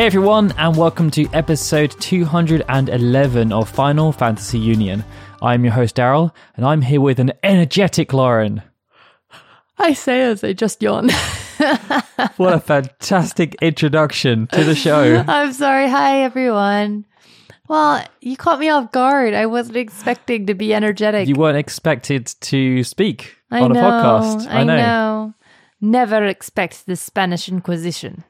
Hey everyone, and welcome to episode 211 of Final Fantasy Union. I'm your host Daryl, and I'm here with an energetic Lauren. I say as I just yawn. What a fantastic introduction to the show. I'm sorry. Hi, everyone. Well, you caught me off guard. I wasn't expecting to be energetic. You weren't expected to speak I on know, a podcast. I know. Never expect the Spanish Inquisition.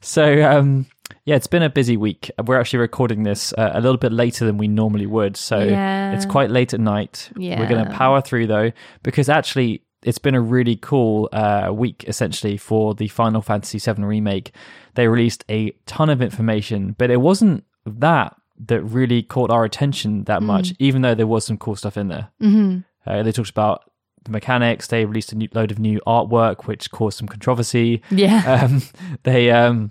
So, um, yeah, it's been a busy week. We're actually recording this uh, a little bit later than we normally would. So Yeah. it's quite late at night. We're going to power through though, because actually it's been a really cool uh, week essentially for the Final Fantasy VII Remake. They released a ton of information, but it wasn't that that really caught our attention that much, even though there was some cool stuff in there. hmm Uh, they talked about the mechanics. They released a new, load of new artwork, which caused some controversy Yeah. um, they um,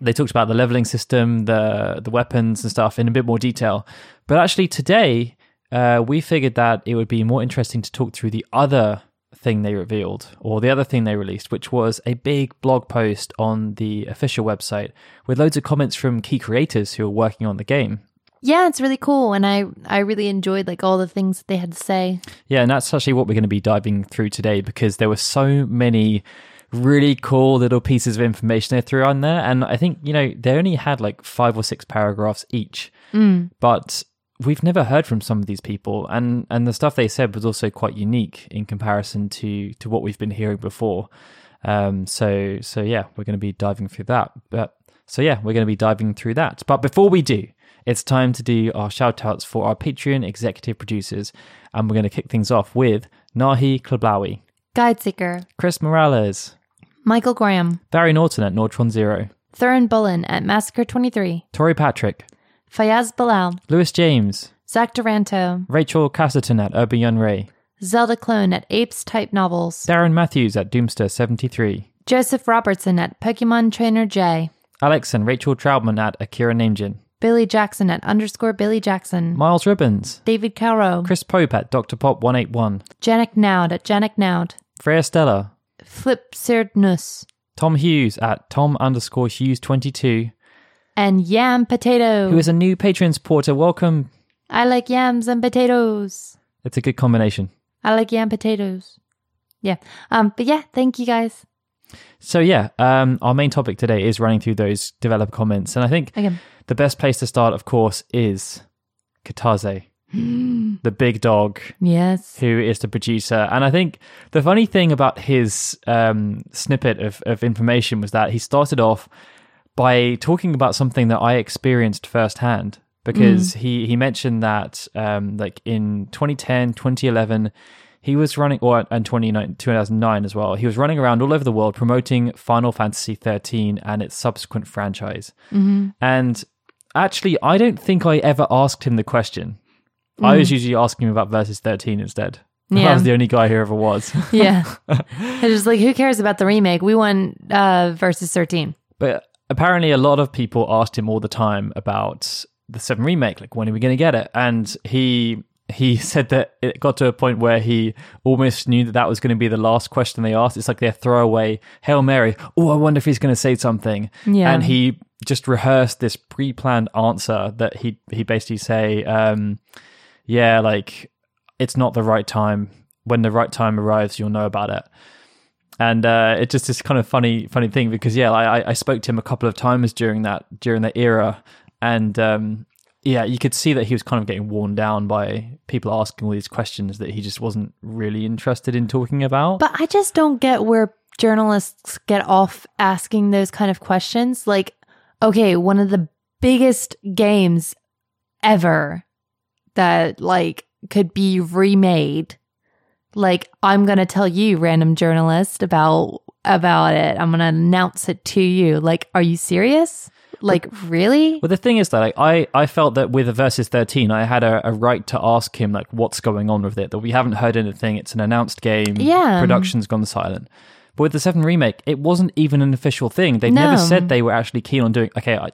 they talked about the leveling system, the the weapons and stuff in a bit more detail. But actually, today uh, we figured that it would be more interesting to talk through the other thing they revealed or the other thing they released, which was a big blog post on the official website with loads of comments from key creators who are working on the game. yeah, it's really cool. And I, I really enjoyed like all the things that they had to say. Yeah, and that's actually what we're going to be diving through today because there were so many really cool little pieces of information they threw on there. And I think, you know, they only had like five or six paragraphs each. But we've never heard from some of these people and and the stuff they said was also quite unique in comparison to to what we've been hearing before. Um so so yeah, we're going to be diving through that. But so yeah, we're going to be diving through that. But before we do, it's time to do our shout outs for our Patreon executive producers and we're going to kick things off with Nahi Klablawi, Guide Seeker, Chris Morales, Michael Graham, Barry Norton at Nortron Zero, Thurin Bullen at Massacre 23, Tori Patrick, Fayaz Bilal, Lewis James, Zach Duranto, Rachel Casterton at Urban Young Ray, Zelda Clone at Apes Type Novels, Darren Matthews at Doomster73, Joseph Robertson at Pokemon Trainer J, Alex and Rachel Troutman at Akira Namejin, Billy Jackson at underscore Billy Jackson, Miles Ribbons, David Caro, Chris Pope at Dr. Pop 181, Janik Naud at Janik Naud, Freya Stella, Flip Sirdnus, Tom Hughes at Tom underscore Hughes 22, and Yam Potato. who is a new Patreon supporter. Welcome. I like yams and potatoes. It's a good combination. I like yam potatoes. Yeah. Um. But yeah, thank you guys. So yeah, um, our main topic today is running through those developer comments, and I think Again. the best place to start, of course, is Kitase, the big dog Yes. who is the producer. And I think the funny thing about his um, snippet of, of information was that he started off by talking about something that I experienced firsthand because he, he mentioned that um, like in 2010, 2011, he was running, or and 29 2009 as well, he was running around all over the world promoting Final Fantasy 13 and its subsequent franchise. And actually, I don't think I ever asked him the question. I was usually asking him about Versus 13 instead. I Yeah. was the only guy who ever was. Yeah. it's just like who cares about the remake? We won uh versus thirteen. but apparently, a lot of people asked him all the time about the 7 remake, like, when are we going to get it? And he. He said that it got to a point where he almost knew that that was going to be the last question they asked. It's like their throwaway Hail Mary. Oh, I wonder if he's going to say something. Yeah. And he just rehearsed this pre-planned answer that he he basically say, um, yeah, like it's not the right time. When the right time arrives, you'll know about it. And uh, it's just this kind of funny, funny thing because yeah, I, I- spoke to him a couple of times during that during that era, and um, yeah, you could see that he was kind of getting worn down by people asking all these questions that he just wasn't really interested in talking about. But I just don't get where journalists get off asking those kind of questions. Like, okay, one of the biggest games ever that like could be remade. Like, I'm gonna tell you, random journalist, about about it. I'm gonna announce it to you. Like, are you serious? Like, really? Well, the thing is that like, I, I felt that with versus 13, I had a, a right to ask him like what's going on with it. That we haven't heard anything. It's an announced game. Yeah. Production's gone silent. But with the 7 remake, it wasn't even an official thing. They never No. said they were actually keen on doing. Okay, I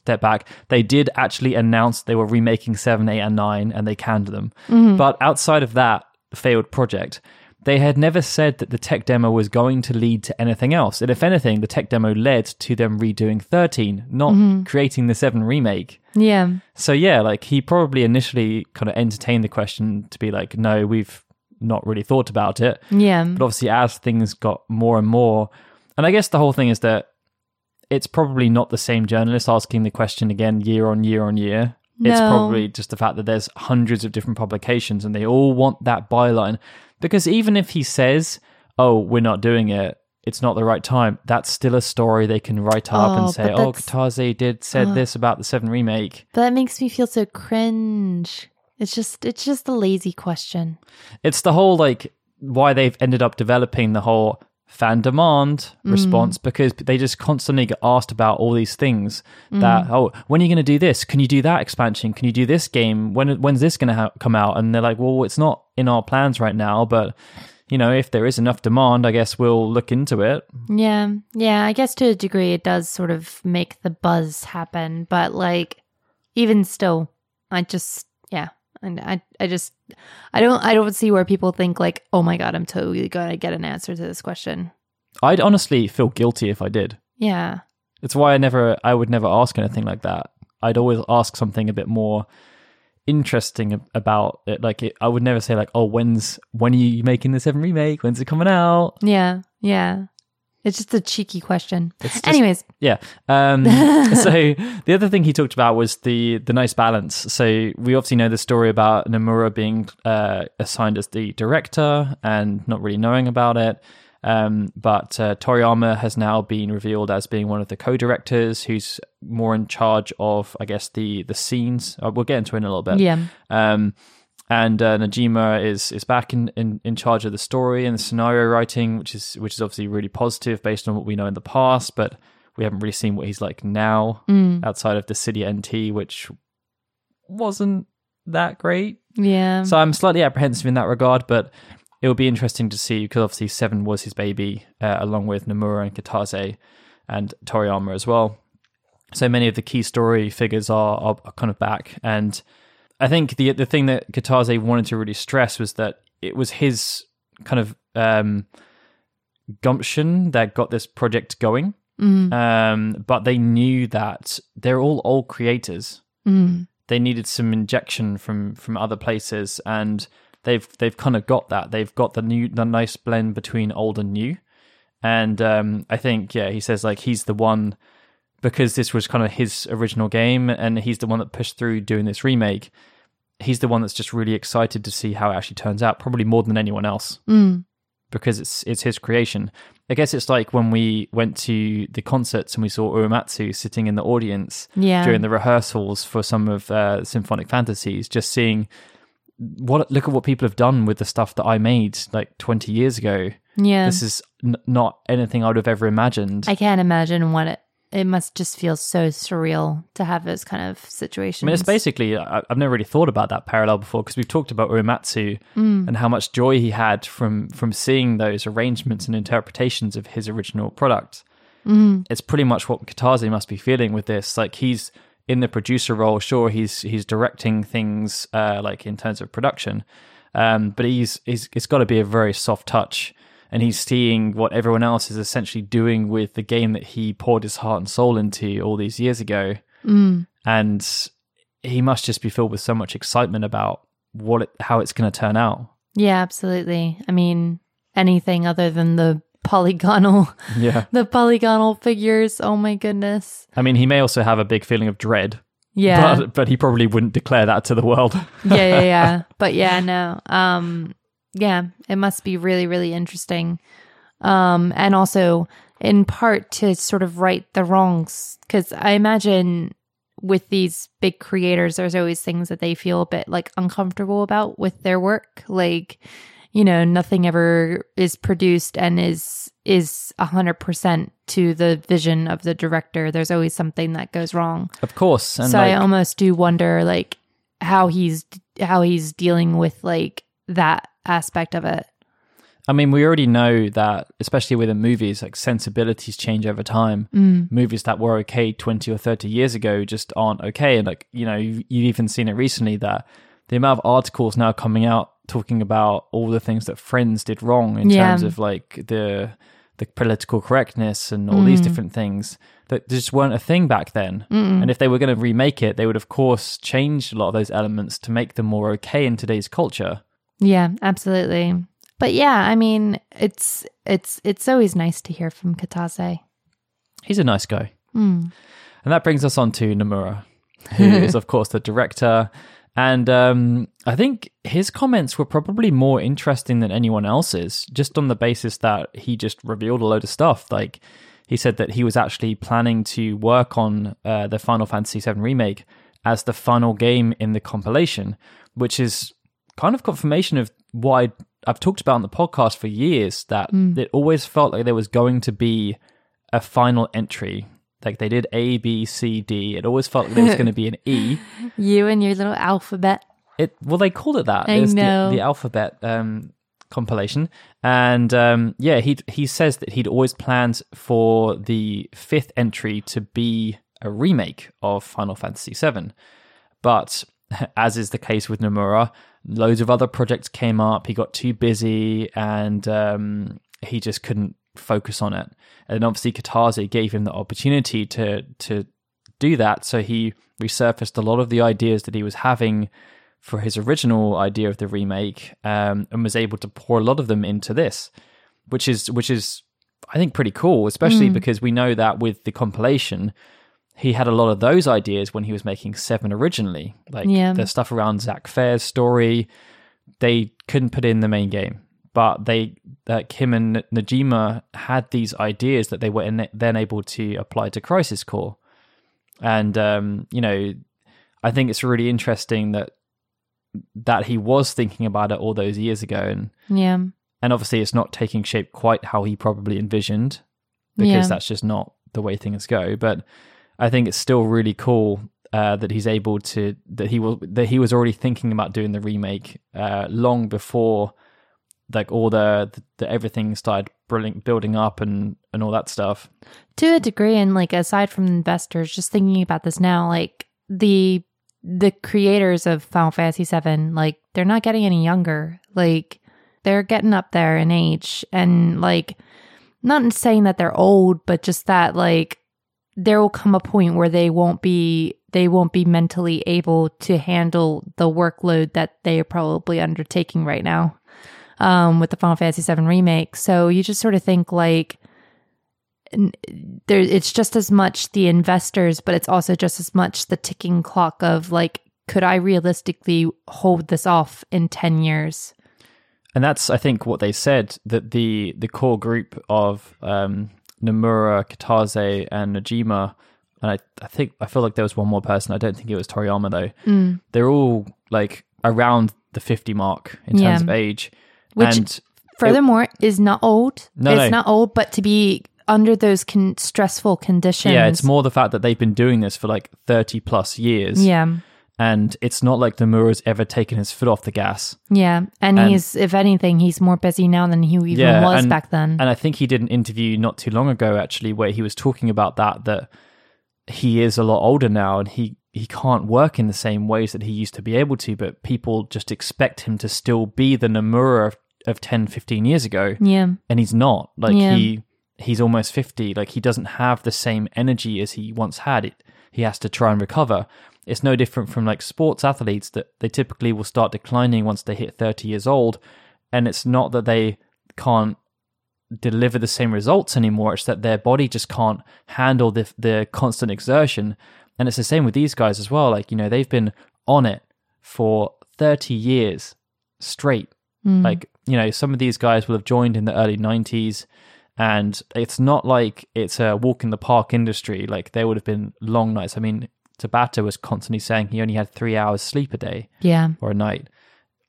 step back. They did actually announce they were remaking 7, 8, and 9, and they canned them. Mm-hmm. But outside of that failed project, they had never said that the tech demo was going to lead to anything else. And if anything, the tech demo led to them redoing 13, not mm-hmm. creating the 7 remake. Yeah. So yeah, like he probably initially kind of entertained the question to be like, no, we've not really thought about it. Yeah. But obviously, as things got more and more, and I guess the whole thing is that it's probably not the same journalist asking the question again year on year on year. No. It's probably just the fact that there's hundreds of different publications and they all want that byline. Because even if he says, oh, we're not doing it, it's not the right time, that's still a story they can write up Oh, and say, oh, Kitase did said this about the 7 remake. But that makes me feel so cringe. It's just it's just a lazy question. it's the whole like why they've ended up developing the whole fan demand mm. response because they just constantly get asked about all these things mm. that oh when are you going to do this? Can you do that expansion? Can you do this game? When when's this going to ha- come out? And they're like well it's not in our plans right now but you know if there is enough demand i guess we'll look into it. Yeah. Yeah, I guess to a degree it does sort of make the buzz happen, but like even still, I just yeah. And I, I just I don't I don't see where people think like, oh my god, I'm totally gonna get an answer to this question. i'd honestly feel guilty if i did Yeah. It's why I never, I would never ask anything like that. I'd always ask something a bit more interesting about it. Like, it, I would never say like, "Oh, when's when are you making the seven remake? When's it coming out?" Yeah. Yeah. It's just a cheeky question. Just- Anyways, Yeah. Um, so the other thing he talked about was the the nice balance. So we obviously know the story about Nomura being uh, assigned as the director and not really knowing about it. Um, but uh, Toriyama has now been revealed as being one of the co-directors, who's more in charge of, I guess, the the scenes. Uh, we'll get into it in a little bit. yeah. Um, and uh, Nojima is is back in, in, in charge of the story and the scenario writing, which is which is obviously really positive based on what we know in the past, but we haven't really seen what he's like now outside of the Dissidia NT, which wasn't that great. Yeah. So I'm slightly apprehensive in that regard, but it will be interesting to see because obviously Seven was his baby, uh, along with Nomura and Kitase and Toriyama as well. So many of the key story figures are, are, are kind of back, and I think the the thing that Kitase wanted to really stress was that it was his kind of um, gumption that got this project going. Um, but they knew that they're all old creators Mm. they needed some injection from from other places and they've they've kind of got that they've got the new the nice blend between old and new and um i think yeah he says like he's the one because this was kind of his original game and he's the one that pushed through doing this remake he's the one that's just really excited to see how it actually turns out probably more than anyone else Mm. because it's it's his creation. I guess it's like when we went to the concerts and we saw Uematsu sitting in the audience Yeah. during the rehearsals for some of uh, Symphonic Fantasies, just seeing what look at what people have done with the stuff that I made like 20 years ago. Yeah. This is n- not anything I would have ever imagined. I can't imagine what it it must just feel so surreal to have those kind of situations. I mean, it's basically, I, I've never really thought about that parallel before because we've talked about Uematsu and how much joy he had from from seeing those arrangements and interpretations of his original product. It's pretty much what Kitase must be feeling with this. Like he's in the producer role, sure, he's he's directing things uh, like in terms of production, um, but he's, he's it's got to be a very soft touch. And he's seeing what everyone else is essentially doing with the game that he poured his heart and soul into all these years ago and he must just be filled with so much excitement about what it, how it's going to turn out. yeah, absolutely. I mean, anything other than the polygonal Yeah. the polygonal figures. Oh my goodness. I mean, he may also have a big feeling of dread, Yeah. but but he probably wouldn't declare that to the world. yeah, yeah, yeah. But yeah, no. Um yeah, it must be really really interesting. Um and also in part to sort of right the wrongs cuz I imagine with these big creators there's always things that they feel a bit like uncomfortable about with their work. Like you know nothing ever is produced and is is a 100% to the vision of the director. There's always something that goes wrong. Of course, and so like, I almost do wonder like how he's how he's dealing with like that aspect of it. I mean, we already know that, especially within movies, like sensibilities change over time. Mm. Movies that were okay 20 or 30 years ago just aren't okay. And, like, you know, you've, you've even seen it recently that the amount of articles now coming out talking about all the things that Friends did wrong in Yeah. terms of like the the political correctness and all these Mm. different things that just weren't a thing back then. Mm-mm. And if they were going to remake it, they would of course change a lot of those elements to make them more okay in today's culture. Yeah, absolutely. But yeah, I mean, it's it's it's always nice to hear from Kitase. He's a nice guy. Mm. And that brings us on to Nomura, who is, of course, the director. And um, I think his comments were probably more interesting than anyone else's, just on the basis that he just revealed a load of stuff. Like, he said that he was actually planning to work on uh, the Final Fantasy VII Remake as the final game in the compilation, which is kind of confirmation of what I, I've talked about on the podcast for years that it always felt like there was going to be a final entry. Like they did A, B, C, D. It always felt like there was going to be an E. You and your little alphabet. It well, they called it that. I the- know. The, alphabet um, compilation, and um, yeah, he he says that he'd always planned for the fifth entry to be a remake of Final Fantasy VII, but as is the case with Nomura, loads of other projects came up. He got too busy, and um, he just couldn't focus on it. And obviously, Kitase gave him the opportunity to to do that. So he resurfaced a lot of the ideas that he was having for his original idea of the remake, um, and was able to pour a lot of them into this, which is which is I think pretty cool, especially because we know that with the compilation, he had a lot of those ideas when he was making Seven originally, like Yeah. the stuff around Zack Fair's story. They couldn't put in the main game, but they uh, Kim and Nojima had these ideas that they were in, then able to apply to Crisis Core, and um, you know, I think it's really interesting that that he was thinking about it all those years ago, and Yeah. and obviously it's not taking shape quite how he probably envisioned because Yeah. that's just not the way things go. But I think it's still really cool uh, that he's able to that he will that he was already thinking about doing the remake uh, long before like all the, the, the everything started building building up and and all that stuff. to a degree and like aside from investors just thinking about this now like the the creators of final fantasy 7 like they're not getting any younger like they're getting up there in age and like not saying that they're old but just that like there will come a point where they won't be they won't be mentally able to handle the workload that they are probably undertaking right now um, with the Final Fantasy VII remake. So you just sort of think like there it's just as much the investors but it's also just as much the ticking clock of like could i realistically hold this off in 10 years And that's, I think, what they said that the the core group of um, Nomura, Kitase, and Nojima, and I, I think I feel like there was one more person. I don't think it was Toriyama though. Mm. They're all like around the fifty mark in terms Yeah. of age, Which- and furthermore is not old No, it's no. not old but to be under those con- stressful conditions yeah, it's more the fact that they've been doing this for like thirty plus years, yeah and it's not like Nomura's ever taken his foot off the gas. yeah and, And- he's if anything he's more busy now than he even Yeah, was and- back then And I think he did an interview not too long ago, actually, where he was talking about that that he is a lot older now and he he can't work in the same ways that he used to be able to, but people just expect him to still be the Nomura of, of 10, 15 years ago, yeah and he's not. Like Yeah. he he's almost 50, like he doesn't have the same energy as he once had. It he has to try and recover. It's no different from like sports athletes that they typically will start declining once they hit 30 years old, and it's not that they can't deliver the same results anymore. It's that their body just can't handle the the constant exertion. And it's the same with these guys as well. Like, you know, they've been on it for 30 years straight. Mm. Like, you know, some of these guys will have joined in the early 90s and it's not like it's a walk in the park industry. Like, there would have been long nights. I mean, Tabata was constantly saying he only had three hours sleep a day yeah or a night.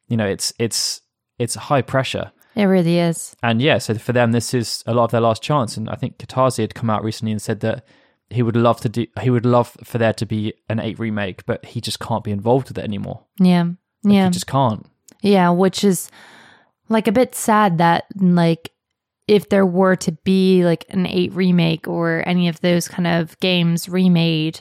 You know, it's, it's, it's high pressure. it really is And yeah, so for them, this is a lot of their last chance. And I think Kitase had come out recently and said that he would love to do, he would love for there to be an eight remake, but he just can't be involved with it anymore. yeah Like, yeah he just can't. Yeah, which is like a bit sad that like if there were to be like an 8 remake or any of those kind of games remade,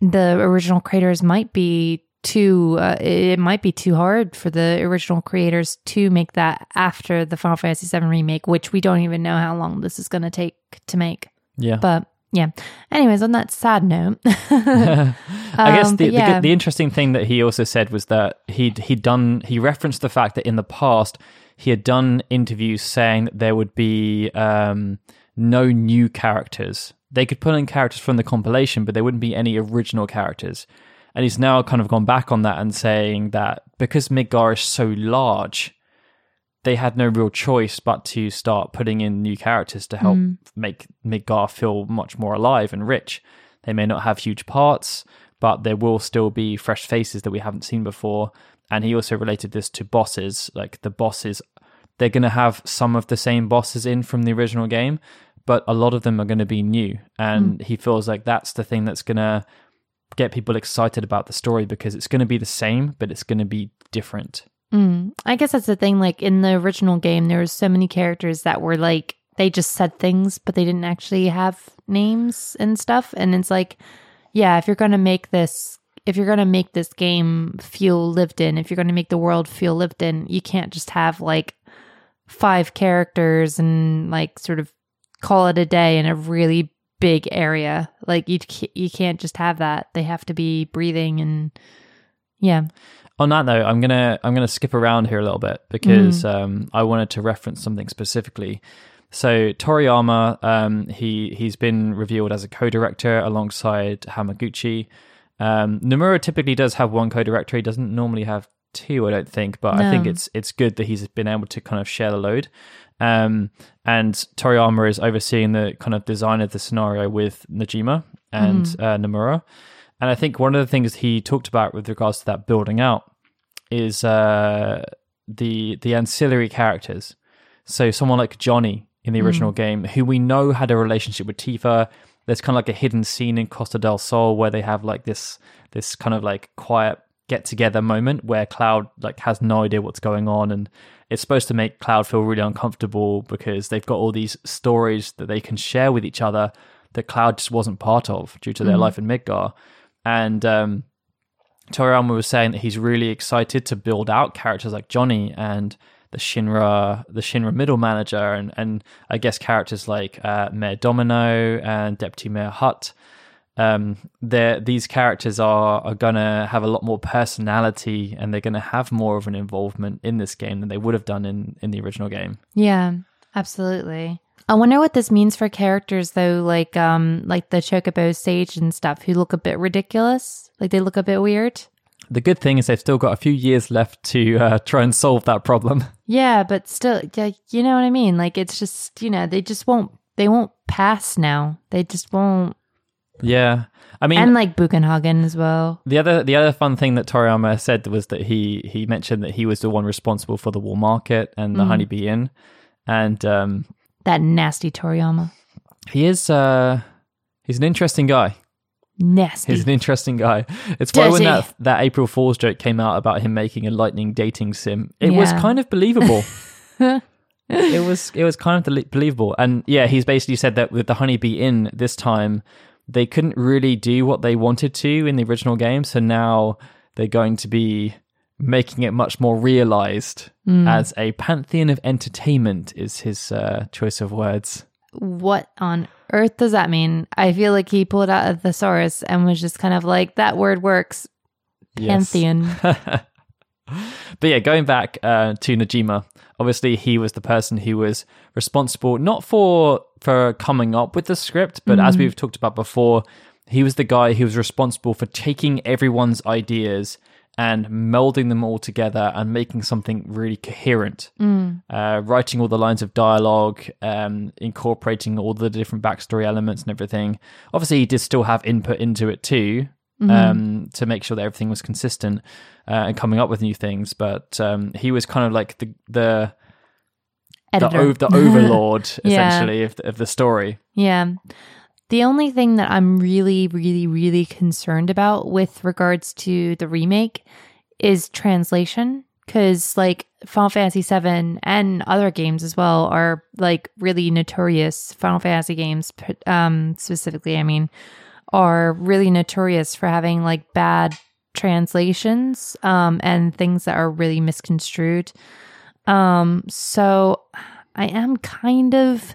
the original creators might be too uh, it might be too hard for the original creators to make that after the Final Fantasy VII remake, which we don't even know how long this is going to take to make. Yeah. But yeah. Anyways, on that sad note, I guess Um, the, but yeah. the the interesting thing that he also said was that he'd he'd done he referenced the fact that in the past he had done interviews saying that there would be um, no new characters. They could put in characters from the compilation, but there wouldn't be any original characters. And he's now kind of gone back on that and saying that because Midgar is so large, they had no real choice but to start putting in new characters to help mm. make Midgar feel much more alive and rich. They may not have huge parts, but there will still be fresh faces that we haven't seen before. And he also related this to bosses. Like the bosses, they're going to have some of the same bosses in from the original game, but a lot of them are going to be new. And he feels like that's the thing that's going to get people excited about the story because it's going to be the same, but it's going to be different. Mm, I guess that's the thing. Like in the original game, there was so many characters that were like they just said things, but they didn't actually have names and stuff. And it's like, yeah, if you're gonna make this, if you're gonna make this game feel lived in, if you're gonna make the world feel lived in, you can't just have like five characters and like sort of call it a day in a really big area. Like you, you can't just have that. They have to be breathing and yeah. On that note, I'm gonna I'm gonna skip around here a little bit because um, I wanted to reference something specifically. So Toriyama, um, he he's been revealed as a co-director alongside Hamaguchi. Um, Nomura typically does have one co-director. He doesn't normally have two, I don't think, but I think it's it's good that he's been able to kind of share the load. Um, and Toriyama is overseeing the kind of design of the scenario with Nojima and uh, Nomura. And I think one of the things he talked about with regards to that building out is uh, the the ancillary characters. So someone like Johnny in the original game, who we know had a relationship with Tifa. There's kind of like a hidden scene in Costa del Sol where they have like this this kind of like quiet get together moment where Cloud like has no idea what's going on and it's supposed to make Cloud feel really uncomfortable because they've got all these stories that they can share with each other that Cloud just wasn't part of due to their life in Midgar. And um, Toriyama was saying that he's really excited to build out characters like Johnny and the Shinra, the Shinra middle manager, and and I guess characters like uh, Mayor Domino and Deputy Mayor Hart. Um, these characters are are gonna have a lot more personality, and they're gonna have more of an involvement in this game than they would have done in in the original game. Yeah, absolutely. I wonder what this means for characters though, like um like the Chocobo Sage and stuff who look a bit ridiculous. Like they look a bit weird. The good thing is they've still got a few years left to uh, try and solve that problem. Yeah, but still yeah, you know what I mean? Like it's just, you know, they just won't they won't pass now. They just won't Yeah, I mean, and like Bugenhagen as well. The other the other fun thing that Toriyama said was that he he mentioned that he was the one responsible for the wall market and the honeybee inn, and um, That nasty Toriyama. he is uh, he's an interesting guy. Nasty. He's an interesting guy. It's why when that that April Fool's joke came out about him making a lightning dating sim, it was kind of believable. it was it was kind of believable, and yeah, he's basically said that with the honeybee inn this time, they couldn't really do what they wanted to in the original game, so now they're going to be making it much more realized as a pantheon of entertainment is his uh, choice of words. what on earth does that mean? I feel like he pulled out a thesaurus and was just kind of like, that word works. Yes. But yeah, going back uh, to Nojima, obviously he was the person who was responsible not for for coming up with the script, but as we've talked about before, he was the guy who was responsible for taking everyone's ideas and melding them all together and making something really coherent. Uh, writing all the lines of dialogue, um, incorporating all the different backstory elements and everything. Obviously, he did still have input into it too, um, to make sure that everything was consistent uh, and coming up with new things. But um, he was kind of like the the the, Editor. ov- the overlord Yeah. essentially of the, of the story. Yeah. The only thing that I'm really, really, really concerned about with regards to the remake is translation. Cause like Final Fantasy VII and other games as well are like really notorious. Final Fantasy games, um, specifically, I mean, are really notorious for having like bad translations um, and things that are really misconstrued. Um, so I am kind of,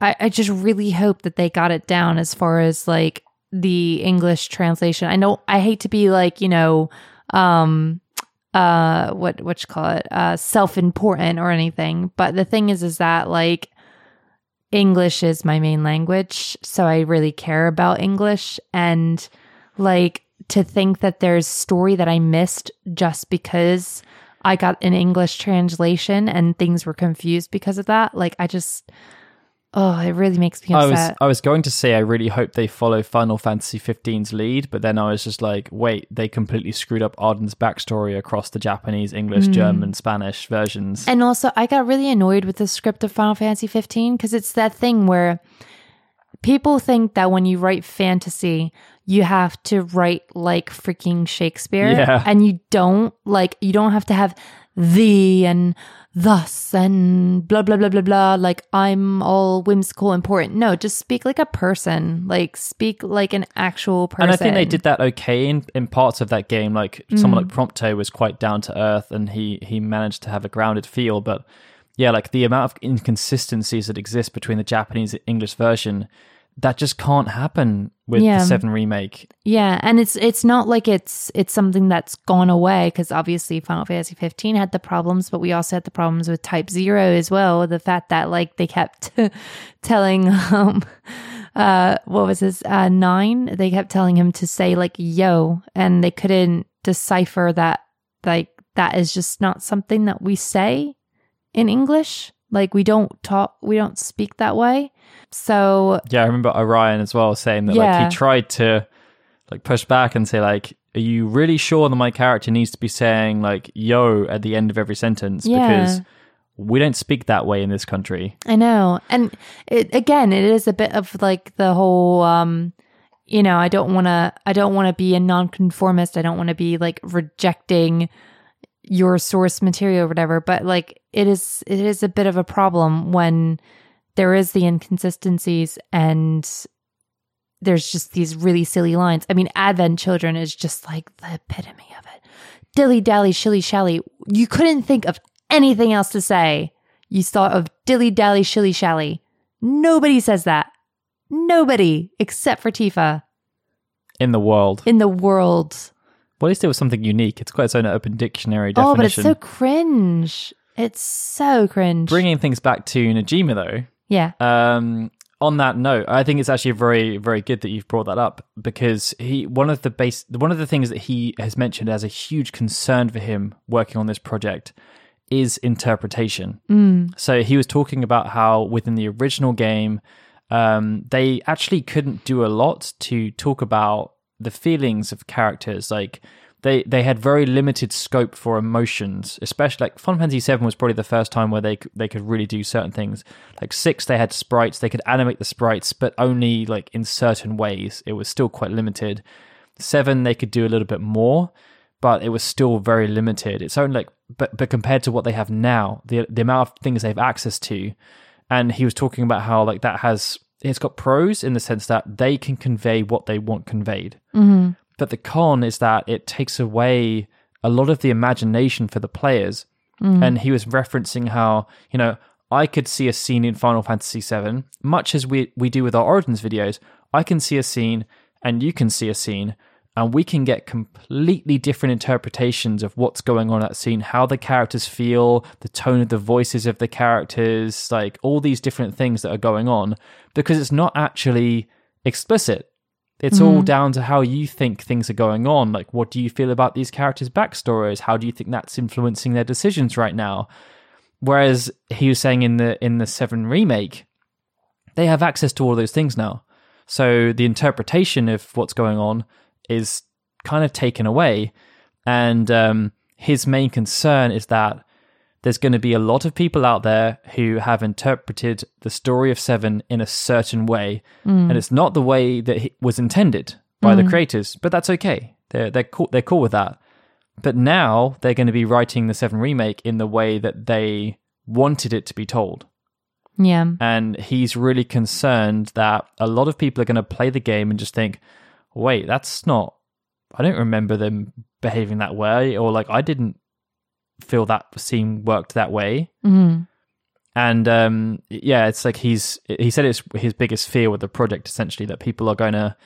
I, I just really hope that they got it down as far as like the English translation. I know I hate to be like, you know, um, uh, what, what you call it, uh, self important or anything. But the thing is, is that like, English is my main language, so I really care about English and like to think that there's story that I missed just because I got an English translation and things were confused because of that. Like I just oh, it really makes me upset. I was. I was going to say I really hope they follow Final Fantasy 15's lead, but then I was just like, wait, they completely screwed up Ardyn's backstory across the Japanese, English, Hmm. German, Spanish versions. And also, I got really annoyed with the script of Final Fantasy 15 because it's that thing where people think that when you write fantasy, you have to write like freaking Shakespeare. Yeah. And you don't, like, you don't have to have thee and thus and blah, blah, blah, blah, blah. Like, I'm all whimsical, important. No, just speak like a person. Like, speak like an actual person. And I think they did that okay in, in parts of that game. Like someone like mm. Prompto was quite down to earth, and he he managed to have a grounded feel. But yeah, like the amount of inconsistencies that exist between the Japanese and English version, that just can't happen with Yeah. the Seven remake. Yeah, and it's it's not like it's it's something that's gone away because obviously Final Fantasy 15 had the problems, but we also had the problems with Type Zero as well. The fact that like they kept telling um uh what was this uh nine? They kept telling him to say like yo, and they couldn't decipher that like that is just not something that we say in English. Like we don't talk, we don't speak that way. So Yeah, I remember Orion as well saying that Yeah. like he tried to like push back and say like, "Are you really sure that my character needs to be saying like yo at the end of every sentence Yeah. because we don't speak that way in this country." I know. And it, again, it is a bit of like the whole um you know, I don't want to I don't want to be a nonconformist. I don't want to be like rejecting your source material or whatever, but like it is it is a bit of a problem when there is the inconsistencies and there's just these really silly lines. I mean, Advent Children is just like the epitome of it. Dilly dally, shilly shally. You couldn't think of anything else to say. You thought of dilly dally, shilly shally. Nobody says that. Nobody except for Tifa In the world, in the world. well, at least it was something unique. It's got its own open dictionary Oh, but it's so cringe. It's so cringe. Bringing things back to Nojima though, yeah. um, on that note, I think it's actually very, very good that you've brought that up because he one of the base one of the things that he has mentioned as a huge concern for him working on this project is interpretation. So he was talking about how within the original game, um, they actually couldn't do a lot to talk about the feelings of characters. Like they they had very limited scope for emotions, especially like Final Fantasy VII was probably the first time where they they could really do certain things. Like six, they had sprites, they could animate the sprites, but only like in certain ways. It was still quite limited. Seven, they could do a little bit more, but it was still very limited. It's only like, but but compared to what they have now, the the amount of things they have access to, and he was talking about how like that has it's got pros in the sense that they can convey what they want conveyed, hmm but the con is that it takes away a lot of the imagination for the players. Mm. And he was referencing how you know I could see a scene in Final Fantasy VII, much as we we do with our Origins videos. I can see a scene, and you can see a scene, and we can get completely different interpretations of what's going on in that scene, how the characters feel, the tone of the voices of the characters, like all these different things that are going on, because it's not actually explicit. It's all down to how you think things are going on. Like, what do you feel about these characters' backstories? How do you think that's influencing their decisions right now? Whereas he was saying in the in the Seven remake, they have access to all those things now. So the interpretation of what's going on is kind of taken away. And um, his main concern is that there's going to be a lot of people out there who have interpreted the story of Seven in a certain way, mm. and it's not the way that it was intended by the mm. creators. But that's okay. They're they're cool. They're cool with that. But now they're going to be writing the Seven remake in the way that they wanted it to be told. Yeah. And he's really concerned that a lot of people are going to play the game and just think, wait, that's not I don't remember them behaving that way, or like I didn't feel that scene worked that way. Mhm. And um, yeah, it's like he's he said it's his biggest fear with the project essentially that people are going to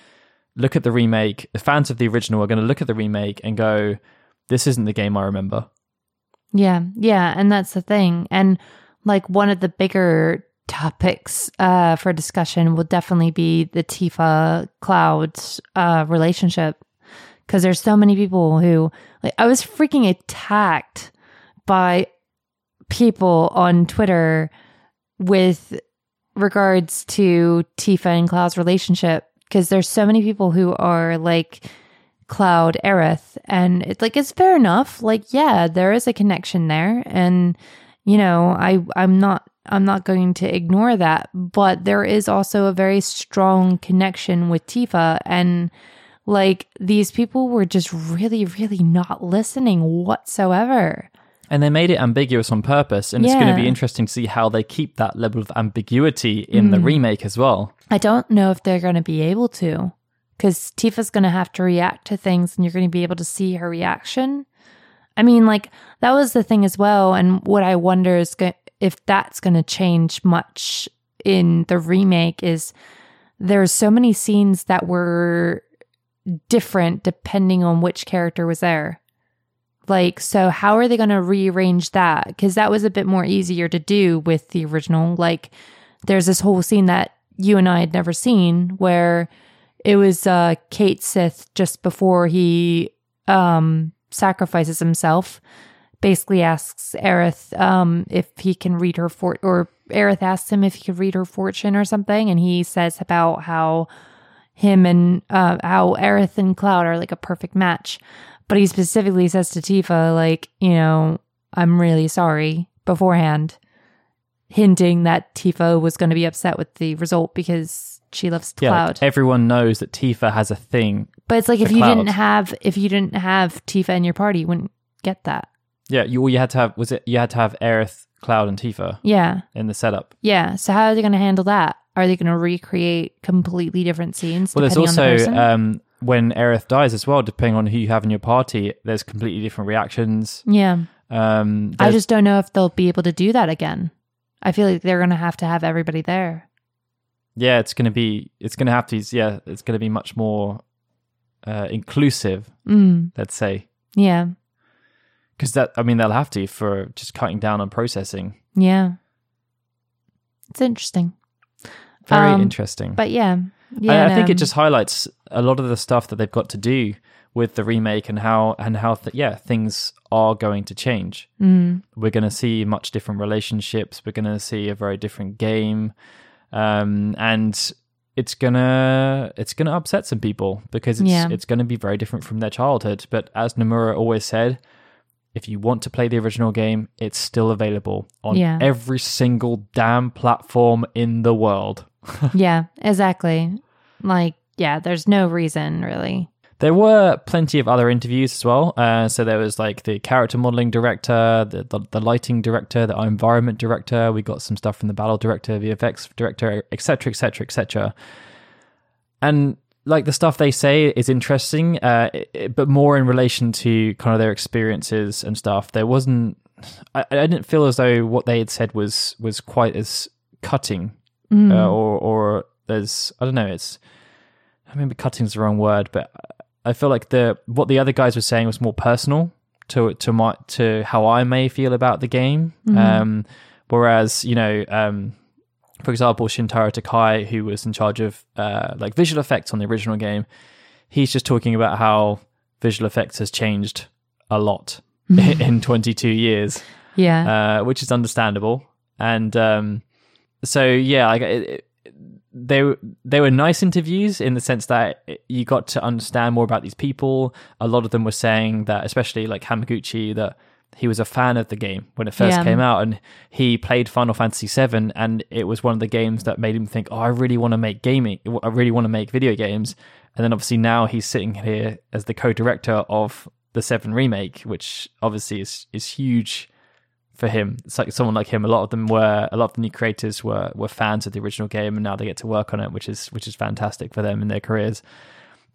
look at the remake. The fans of the original are going to look at the remake and go, "This isn't the game I remember." Yeah, yeah, and that's the thing. And like one of the bigger topics uh, for discussion will definitely be the Tifa Cloud uh, relationship because there's so many people who like I was freaking attacked by people on Twitter with regards to Tifa and Cloud's relationship because there's so many people who are like Cloud Aerith and it's like it's fair enough. Like yeah there is a connection there and you know I I'm not I'm not going to ignore that but there is also a very strong connection with Tifa and like these people were just really really not listening whatsoever And they made it ambiguous on purpose, and it's going to be interesting to see how they keep that level of ambiguity in the hmm. remake as well. I don't know if they're going to be able to because Tifa's going to have to react to things and you're going to be able to see her reaction. I mean, like, that was the thing as well. And what I wonder is go- if that's going to change much in the remake is there's so many scenes that were different depending on which character was there. Like, so how are they going to rearrange that? Because that was a bit more easier to do with the original. Like, there's this whole scene that you and I had never seen where it was uh, Cait Sith just before he um, sacrifices himself. Basically, asks Aerith um, if he can read her fort, or Aerith asks him if he could read her fortune or something, and he says about how him and uh, how Aerith and Cloud are like a perfect match. But he specifically says to Tifa, like, you know, I'm really sorry beforehand, hinting that Tifa was going to be upset with the result because she loves Yeah, Cloud. like, everyone knows that Tifa has a thing. but it's like if you Cloud. didn't have if you didn't have Tifa in your party, you wouldn't get that. Yeah, you all you had to have was it you had to have Aerith, Cloud, and Tifa Yeah, in the setup. yeah. So how are they going to handle that? Are they going to recreate completely different scenes? Well, there's the also person? um, when Aerith dies as well, depending on who you have in your party, there's completely different reactions. yeah. Um, I just don't know if they'll be able to do that again. I feel like they're going to have to have everybody there. yeah, it's gonna be it's gonna have to yeah, it's gonna be much more uh, inclusive, Mm, let's say, yeah, because that I mean they'll have to for just cutting down on processing. yeah. It's interesting, Very Um, interesting. but yeah, yeah. I think no, it just highlights a lot of the stuff that they've got to do with the remake and how and how th- yeah things are going to change. Mm, We're going to see much different relationships. We're going to see a very different game, um, and it's gonna it's gonna upset some people because it's Yeah. it's going to be very different from their childhood. But as Nomura always said. If you want to play the original game, it's still available on Yeah. every single damn platform in the world. yeah, exactly. Like, yeah, there's no reason really. There were plenty of other interviews as well. Uh, so there was like the character modeling director, the, the the lighting director, the environment director. We got some stuff from the battle director, VFX director, etc., etc., etc. And like the stuff they say is interesting, uh, it- but more in relation to kind of their experiences and stuff. There wasn't. I, I didn't feel as though what they had said was was quite as cutting Mm, uh, or or there's I don't know. It's I mean, cutting is the wrong word, but I feel like the what the other guys were saying was more personal to to my to how I may feel about the game. Um, whereas you know, um, for example, Shintaro Takai, who was in charge of uh, like visual effects on the original game, he's just talking about how visual effects has changed a lot in 22 years yeah, uh, which is understandable. And um, so, yeah, like it, it, they they were nice interviews in the sense that you got to understand more about these people. A lot of them were saying that, especially like Hamaguchi, that he was a fan of the game when it first Yeah. came out, and he played Final Fantasy VII, and it was one of the games that made him think, "Oh, I really want to make gaming. I really want to make video games." And then obviously now he's sitting here as the co-director of the Seven remake, which obviously is is huge for him. It's like someone like him. A lot of them were a lot of the new creators were were fans of the original game, and now they get to work on it, which is which is fantastic for them in their careers.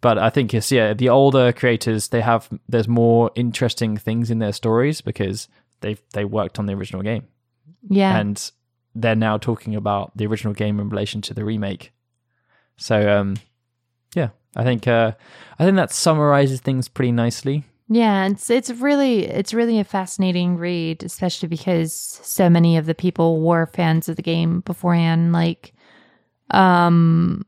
But I think it's yeah, the older creators they have there's more interesting things in their stories because they've they worked on the original game Yeah. and they're now talking about the original game in relation to the remake. So um, yeah, I think uh, I think that summarizes things pretty nicely. Yeah, it's it's really it's really a fascinating read, especially because so many of the people were fans of the game beforehand. Like, um,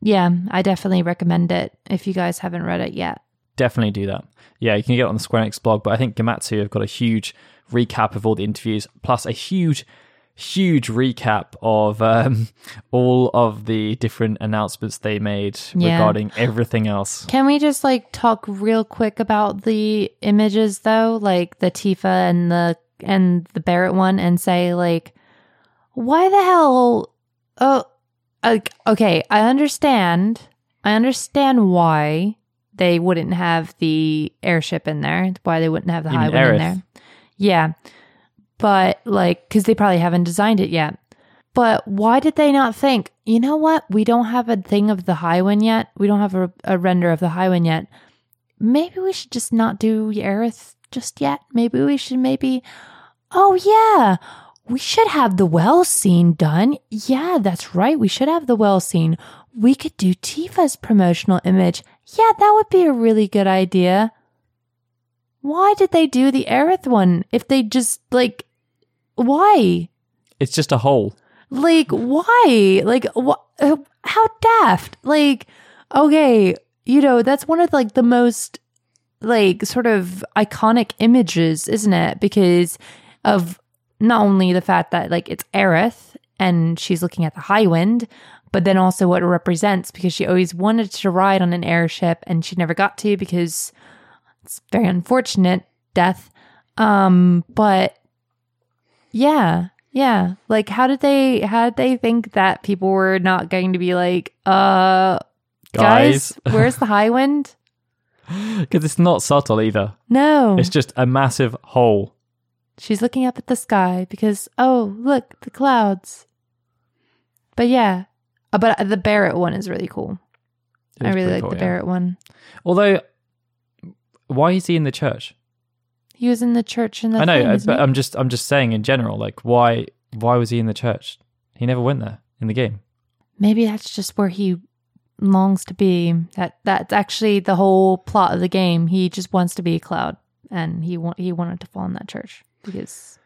yeah, I definitely recommend it if you guys haven't read it yet. Definitely do that. Yeah, you can get it on the Square Enix blog, but I think Gematsu have got a huge recap of all the interviews, plus a huge, huge recap of um, all of the different announcements they made Yeah. regarding everything else. Can we just like talk real quick about the images though, like the Tifa and the and the Barret one, and say like, why the hell? Oh, like, okay, I understand. I understand why they wouldn't have the airship in there. Why they wouldn't have the You Highwind in there? Yeah, but like, because they probably haven't designed it yet. But why did they not think, you know what? We don't have a thing of the Highwind yet. We don't have a, a render of the Highwind yet. Maybe we should just not do Aerith just yet. Maybe we should maybe, oh yeah, we should have the well scene done. Yeah, that's right. We should have the well scene. We could do Tifa's promotional image. Yeah, that would be a really good idea. Why did they do the Aerith one if they just like, why? It's just a hole. Like, why? Like, what? How daft? Like, okay, you know, that's one of like the most like sort of iconic images, isn't it? Because of not only the fact that like it's Aerith and she's looking at the Highwind, but then also what it represents because she always wanted to ride on an airship and she never got to because it's very unfortunate death. Um, but yeah, yeah. Like, how did they? How did they think that people were not going to be like, uh, guys, Guys. where's the Highwind? Because it's not subtle either. No, It's just a massive hole. She's looking up at the sky because oh, look, the clouds. But yeah, uh, but the Barret one is really cool. It I really like cool, the yeah. Barret one. Although, why is he in the church? He was in the church in the I know, thing, uh, but? I'm just I'm just saying in general, like why why was he in the church? He never went there in the game. Maybe that's just where he longs to be. That that's actually the whole plot of the game. He just wants to be a cloud, and he wa- he wanted to fall in that church because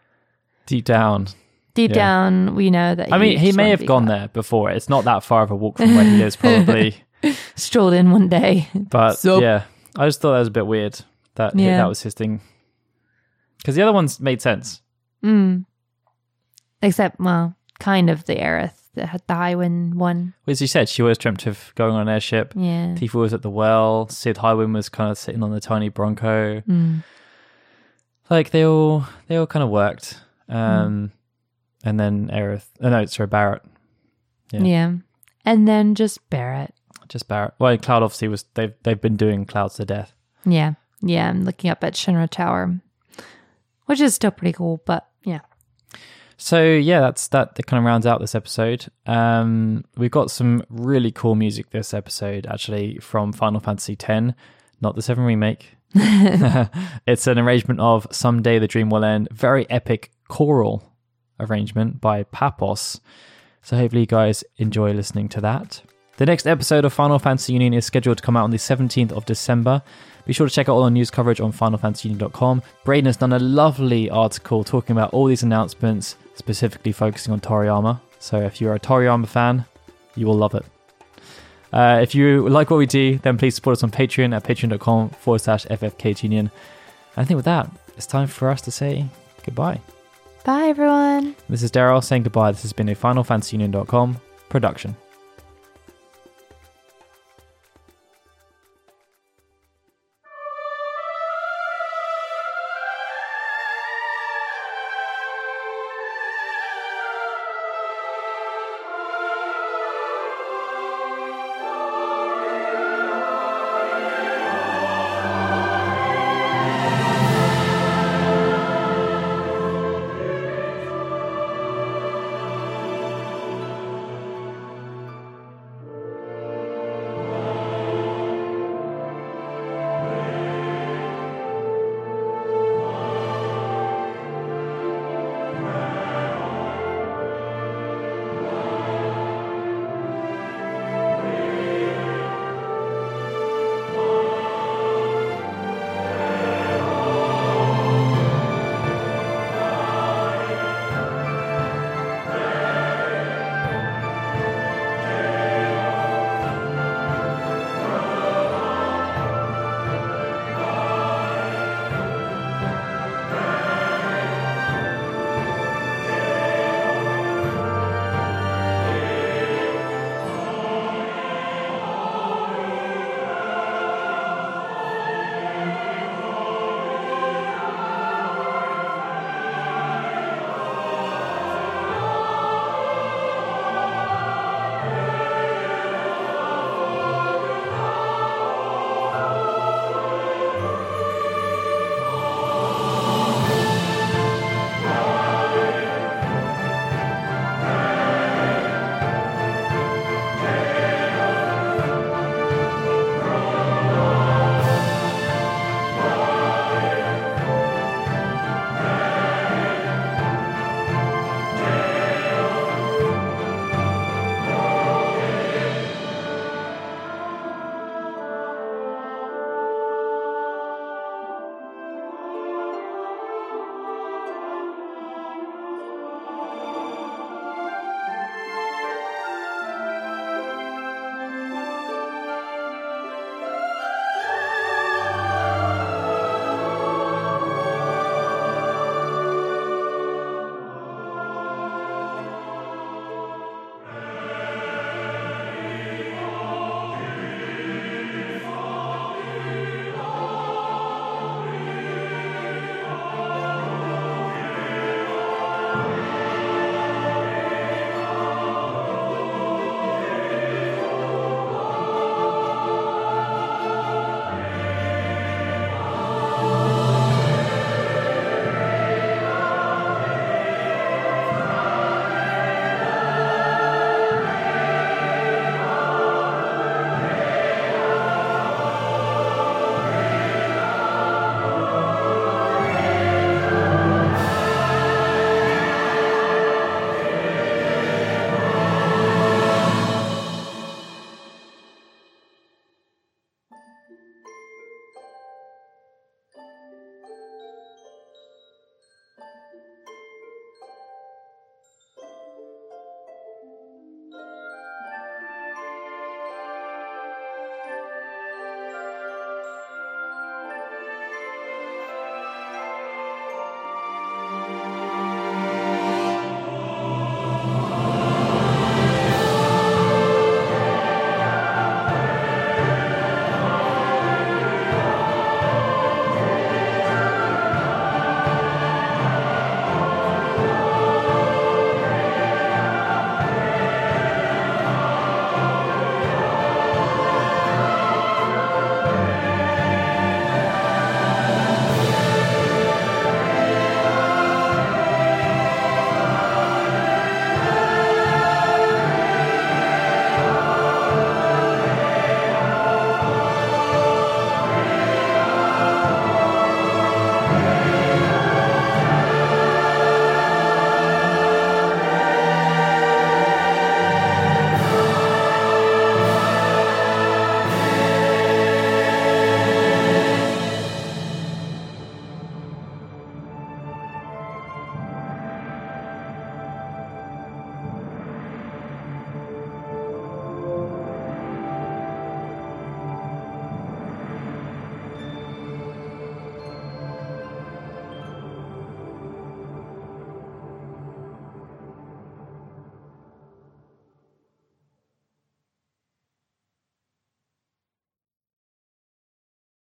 Deep down, deep Yeah. down we know that. I mean, he may have gone cloud. there before. It's not that far of a walk from where he lives, probably. Strolled in one day. But So- yeah, I just thought that was a bit weird. That Yeah. that was his thing. Because the other ones made sense. Mm. Except, well, kind of the Aerith, the, the Highwind one. Well, As you said, she always dreamt of going on an airship. Yeah. Tifa was at the well. Sid Highwind was kind of sitting on the tiny Bronco. Mm. Like they all they all kind of worked. Hmm. Um, and then Aerith. Oh no, sorry, Barret. Yeah. Yeah. And then just Barret. Just Barret. Well, Cloud obviously was they've they've been doing clouds to death. Yeah. Yeah. I'm looking up at Shinra Tower, which is still pretty cool, but yeah. So yeah, that's that. That kind of rounds out this episode. Um, we've got some really cool music this episode, actually, from Final Fantasy X, not the Seven remake. it's an arrangement of "Someday the Dream Will End," very epic choral arrangement by Papos. So hopefully you guys enjoy listening to that. The next episode of Final Fantasy Union is scheduled to come out on the 17th of December. Be sure to check out all our news coverage on FinalFantasyUnion.com. Braden has done a lovely article talking about all these announcements, specifically focusing on Toriyama. So if you're a Toriyama fan, you will love it. Uh, if you like what we do, then please support us on Patreon at patreon.com forward slash FFKTunion. And I think with that, it's time for us to say goodbye. Bye, everyone. This is Daryl saying goodbye. This has been a Final FinalFantasyUnion.com production.